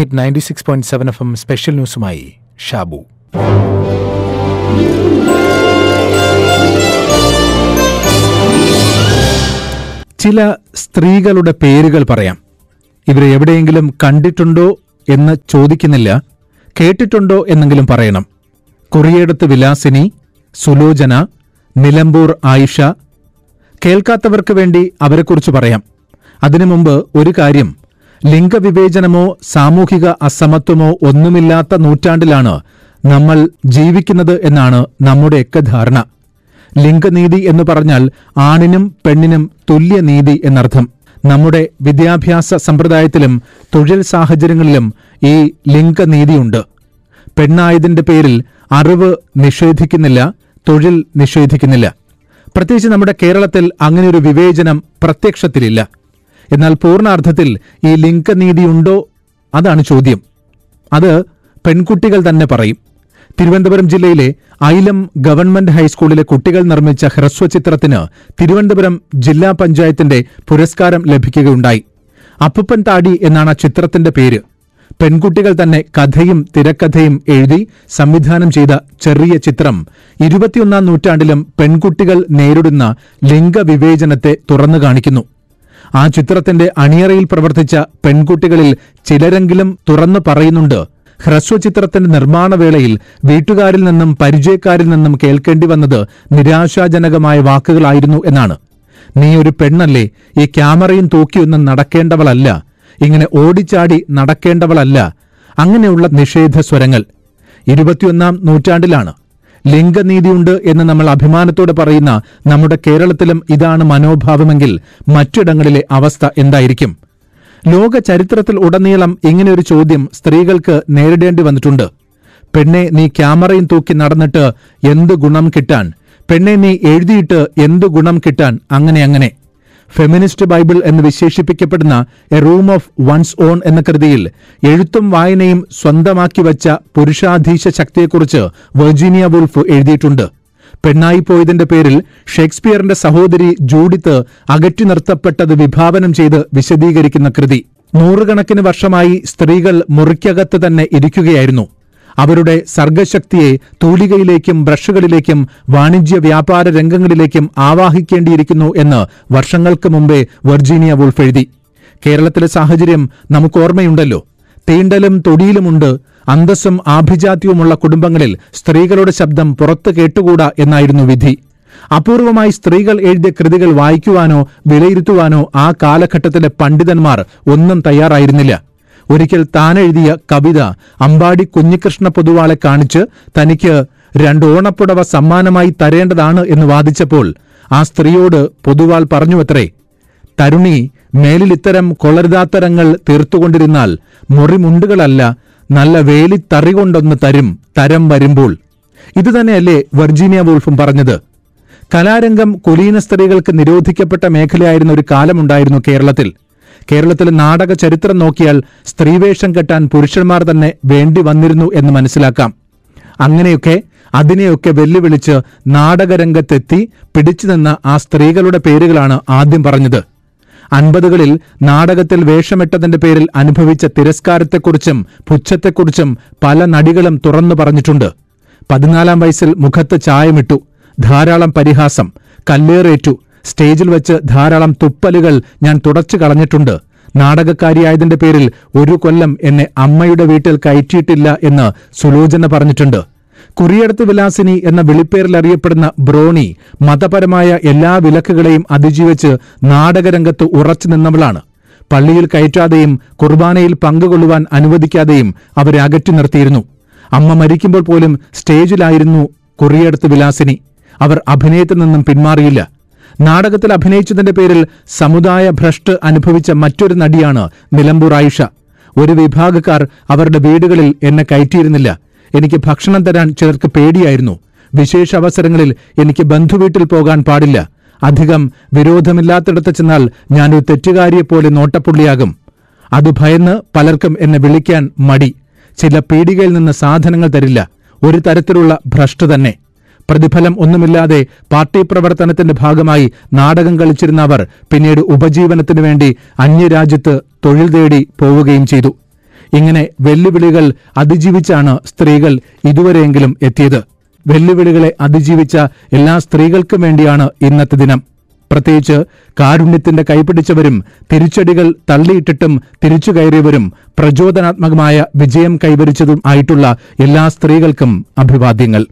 Hit ninety six point seven F M special ന്യൂസുമായി Shabu ചില സ്ത്രീകളുടെ പേരുകൾ പറയാം. ഇവരെ എവിടെയെങ്കിലും കണ്ടിട്ടുണ്ടോ എന്ന് ചോദിക്കുന്നില്ല കേട്ടിട്ടുണ്ടോ എന്നെങ്കിലും പറയണം. കുറിയേടത്ത് വിലാസിനി സുലോചന നിലമ്പൂർ ആയിഷ. കേൾക്കാത്തവർക്ക് വേണ്ടി അവരെക്കുറിച്ച് പറയാം. അതിനു മുമ്പ് ഒരു കാര്യം ലിംഗവിവേചനമോ സാമൂഹിക അസമത്വമോ ഒന്നുമില്ലാത്ത നൂറ്റാണ്ടിലാണ് നമ്മൾ ജീവിക്കുന്നത് എന്നാണ് നമ്മുടെയൊക്കെ ധാരണ. ലിംഗനീതി എന്ന് പറഞ്ഞാൽ ആണിനും പെണ്ണിനും തുല്യനീതി എന്നർത്ഥം. നമ്മുടെ വിദ്യാഭ്യാസ സമ്പ്രദായത്തിലും തൊഴിൽ സാഹചര്യങ്ങളിലും ഈ ലിംഗനീതിയുണ്ട്. പെണ്ണായതിന്റെ പേരിൽ അറിവ് നിഷേധിക്കുന്നില്ല തൊഴിൽ നിഷേധിക്കുന്നില്ല. പ്രത്യേകിച്ച് നമ്മുടെ കേരളത്തിൽ അങ്ങനെയൊരു വിവേചനം പ്രത്യക്ഷത്തിലില്ല. എന്നാൽ പൂർണാർത്ഥത്തിൽ ഈ ലിംഗനീതിയുണ്ടോ? അതാണ് ചോദ്യം. അത് പെൺകുട്ടികൾ തന്നെ പറയും. തിരുവനന്തപുരം ജില്ലയിലെ ഐലം ഗവൺമെന്റ് ഹൈസ്കൂളിലെ കുട്ടികൾ നിർമ്മിച്ച ഹ്രസ്വചിത്രത്തിന് തിരുവനന്തപുരം ജില്ലാ പഞ്ചായത്തിന്റെ പുരസ്കാരം ലഭിക്കുകയുണ്ടായി. അപ്പുപ്പൻ താടി എന്നാണ് ആ ചിത്രത്തിന്റെ പേര്. പെൺകുട്ടികൾ തന്നെ കഥയും തിരക്കഥയും എഴുതി സംവിധാനം ചെയ്ത ചെറിയ ചിത്രം. ഇരുപത്തിയൊന്നാം നൂറ്റാണ്ടിലും പെൺകുട്ടികൾ നേരിടുന്ന ലിംഗവിവേചനത്തെ തുറന്നു കാണിക്കുന്നു. ആ ചിത്രത്തിന്റെ അണിയറയിൽ പ്രവർത്തിച്ച പെൺകുട്ടികളിൽ ചിലരെങ്കിലും തുറന്നു പറയുന്നുണ്ട്. ഹ്രസ്വചിത്രത്തിന്റെ നിർമ്മാണവേളയിൽ വീട്ടുകാരിൽ നിന്നും പരിചയക്കാരിൽ നിന്നും കേൾക്കേണ്ടി വന്നത് നിരാശാജനകമായ വാക്കുകളായിരുന്നു എന്നാണ്. നീ ഒരു പെണ്ണല്ലേ ഈ ക്യാമറയും തൂക്കിയൊന്നും നടക്കേണ്ടവളല്ല ഇങ്ങനെ ഓടിച്ചാടി നടക്കേണ്ടവളല്ല അങ്ങനെയുള്ള നിഷേധ സ്വരങ്ങൾ ഇരുപത്തിയൊന്നാം നൂറ്റാണ്ടിലാണ്. ലിംഗനീതിയുണ്ട് എന്ന് നമ്മൾ അഭിമാനത്തോടെ പറയുന്ന നമ്മുടെ കേരളത്തിലും ഇതാണ് മനോഭാവമെങ്കിൽ മറ്റിടങ്ങളിലെ അവസ്ഥ എന്തായിരിക്കും? ലോക ചരിത്രത്തിൽ ഉടനീളം ഇങ്ങനെയൊരു ചോദ്യം സ്ത്രീകൾക്ക് നേരിടേണ്ടി വന്നിട്ടുണ്ട്. പെണ്ണെ നീ ക്യാമറയും തൂക്കി നടന്നിട്ട് എന്ത് ഗുണം കിട്ടാൻ? പെണ്ണെ നീ എഴുതിയിട്ട് എന്ത് ഗുണം കിട്ടാൻ? അങ്ങനെ അങ്ങനെ. ഫെമിനിസ്റ്റ് ബൈബിൾ എന്ന് വിശേഷിപ്പിക്കപ്പെടുന്ന a room of one's own എന്ന കൃതിയിൽ എഴുത്തും വായനയും സ്വന്തമാക്കി വച്ച പുരുഷാധീശ ശക്തിയെക്കുറിച്ച് വെർജീനിയ വുൾഫ് എഴുതിയിട്ടുണ്ട്. പെണ്ണായിപ്പോയതിന്റെ പേരിൽ ഷേക്സ്പിയറിന്റെ സഹോദരി ജൂഡിത്ത് അകറ്റി നിർത്തപ്പെട്ടത് വിഭാവനം ചെയ്ത് വിശദീകരിക്കുന്ന കൃതി. നൂറുകണക്കിന് വർഷമായി സ്ത്രീകൾ മുറിക്കകത്ത് തന്നെ ഇരിക്കുകയായിരുന്നു. അവരുടെ സർഗശക്തിയെ തൂലികയിലേക്കും ബ്രഷുകളിലേക്കും വാണിജ്യ വ്യാപാര രംഗങ്ങളിലേക്കും ആവാഹിക്കേണ്ടിയിരിക്കുന്നു എന്ന് വർഷങ്ങൾക്ക് മുമ്പേ വെർജീനിയ വുൾഫ് എഴുതി. കേരളത്തിലെ സാഹചര്യം നമുക്ക് ഓർമ്മയുണ്ടല്ലോ. തീണ്ടലും തൊടിയിലുമുണ്ട്. അന്തസ്സും ആഭിജാത്യവുമുള്ള കുടുംബങ്ങളിൽ സ്ത്രീകളുടെ ശബ്ദം പുറത്തു കേട്ടുകൂടാ എന്നായിരുന്നു വിധി. അപൂർവമായി സ്ത്രീകൾ എഴുതിയ കൃതികൾ വായിക്കുവാനോ വിലയിരുത്തുവാനോ ആ കാലഘട്ടത്തിലെ പണ്ഡിതന്മാർ ഒന്നും തയ്യാറായിരുന്നില്ല. ഒരിക്കൽ താൻ എഴുതിയ കവിത അമ്പാടി കുഞ്ഞികൃഷ്ണ പൊതുവാളെ കാണിച്ച് തനിക്ക് രണ്ട് ഓണപ്പുടവ സമ്മാനമായി തരേണ്ടതാണ് എന്ന് വാദിച്ചപ്പോൾ ആ സ്ത്രീയോട് പൊതുവാൾ പറഞ്ഞു പറഞ്ഞുവത്രേ തരുണി മേലിൽ ഇത്തരം കൊളരുതാത്തരങ്ങൾ തീർത്തുകൊണ്ടിരുന്നാൽ മുറിമുണ്ടുകളല്ല നല്ല വേലി വേലിത്തറി കൊണ്ടൊന്ന് തരും തരം വരുമ്പോൾ. ഇതുതന്നെയല്ലേ വെർജീനിയ വോൾഫും പറഞ്ഞത്. കലാരംഗം കുലീന സ്ത്രീകൾക്ക് നിരോധിക്കപ്പെട്ട മേഖലയായിരുന്ന ഒരു കാലമുണ്ടായിരുന്നു കേരളത്തിൽ. കേരളത്തിലെ നാടക ചരിത്രം നോക്കിയാൽ സ്ത്രീവേഷം കെട്ടാൻ പുരുഷന്മാർ തന്നെ വേണ്ടി വന്നിരുന്നു എന്ന് മനസ്സിലാക്കാം. അങ്ങനെയൊക്കെ അതിനെയൊക്കെ വെല്ലുവിളിച്ച് നാടകരംഗത്തെത്തി പിടിച്ചു നിന്ന ആ സ്ത്രീകളുടെ പേരുകളാണ് ആദ്യം പറഞ്ഞത്. അൻപതുകളിൽ നാടകത്തിൽ വേഷമിട്ടതിന്റെ പേരിൽ അനുഭവിച്ച തിരസ്കാരത്തെക്കുറിച്ചും പുച്ഛത്തെക്കുറിച്ചും പല നടികളും തുറന്നു പറഞ്ഞിട്ടുണ്ട്. പതിനാലാം വയസ്സിൽ മുഖത്ത് ചായമിട്ടു. ധാരാളം പരിഹാസം. കല്ലേറേറ്റു. സ്റ്റേജിൽ വെച്ച് ധാരാളം തുപ്പലുകൾ ഞാൻ തുടച്ചു കളഞ്ഞിട്ടുണ്ട്. നാടകക്കാരിയായതിന്റെ പേരിൽ ഒരു കൊല്ലം എന്നെ അമ്മയുടെ വീട്ടിൽ കയറ്റിയിട്ടില്ല എന്ന് സുലോചന പറഞ്ഞിട്ടുണ്ട്. കുറിയടത്ത് വിലാസിനി എന്ന വിളിപ്പേരിൽ അറിയപ്പെടുന്ന ബ്രോണി മതപരമായ എല്ലാ വിലക്കുകളെയും അതിജീവിച്ച് നാടകരംഗത്ത് ഉറച്ചു നിന്നവളാണ്. പള്ളിയിൽ കയറ്റാതെയും കുർബാനയിൽ പങ്കുകൊള്ളുവാൻ അനുവദിക്കാതെയും അവരെ അകറ്റി നിർത്തിയിരുന്നു. അമ്മ മരിക്കുമ്പോൾ പോലും സ്റ്റേജിലായിരുന്നു കുറിയടത്ത് വിലാസിനി. അവർ അഭിനയത്തിൽ നിന്നും പിന്മാറിയില്ല. നാടകത്തിൽ അഭിനയിച്ചതിന്റെ പേരിൽ സമുദായ ഭ്രഷ്ട് അനുഭവിച്ച മറ്റൊരു നടിയാണ് നിലമ്പൂർ ആയിഷ. ഒരു വിഭാഗക്കാർ അവരുടെ വീടുകളിൽ എന്നെ കയറ്റിയിരുന്നില്ല. എനിക്ക് ഭക്ഷണം തരാൻ ചിലർക്ക് പേടിയായിരുന്നു. വിശേഷ അവസരങ്ങളിൽ എനിക്ക് ബന്ധുവീട്ടിൽ പോകാൻ പാടില്ല. അധികം വിരോധമില്ലാത്തിടത്ത് ചെന്നാൽ ഞാനൊരു തെറ്റുകാരിയെപ്പോലെ നോട്ടപ്പുള്ളിയാകും. അത് ഭയന്ന് പലർക്കും എന്നെ വിളിക്കാൻ മടി. ചില പീടികയിൽ നിന്ന് സാധനങ്ങൾ തരില്ല. ഒരു തരത്തിലുള്ള ഭ്രഷ്ട് തന്നെ. പ്രതിഫലം ഒന്നുമില്ലാതെ പാർട്ടി പ്രവർത്തനത്തിന്റെ ഭാഗമായി നാടകം കളിച്ചിരുന്ന അവർ പിന്നീട് ഉപജീവനത്തിനു വേണ്ടി അന്യരാജ്യത്ത് തൊഴിൽ തേടി പോവുകയും ചെയ്തു. ഇങ്ങനെ വെല്ലുവിളികൾ അതിജീവിച്ചാണ് സ്ത്രീകൾ ഇതുവരെയെങ്കിലും എത്തിയത്. വെല്ലുവിളികളെ അതിജീവിച്ച എല്ലാ സ്ത്രീകൾക്കും വേണ്ടിയാണ് ഇന്നത്തെ ദിനം. പ്രത്യേകിച്ച് കാരുണ്യത്തിന്റെ കൈപിടിച്ചവരും തിരിച്ചടികൾ തള്ളിയിട്ടിട്ടും തിരിച്ചു കയറിയവരും പ്രചോദനാത്മകമായ വിജയം കൈവരിച്ചതും ആയിട്ടുള്ള എല്ലാ സ്ത്രീകൾക്കും അഭിവാദ്യങ്ങൾ.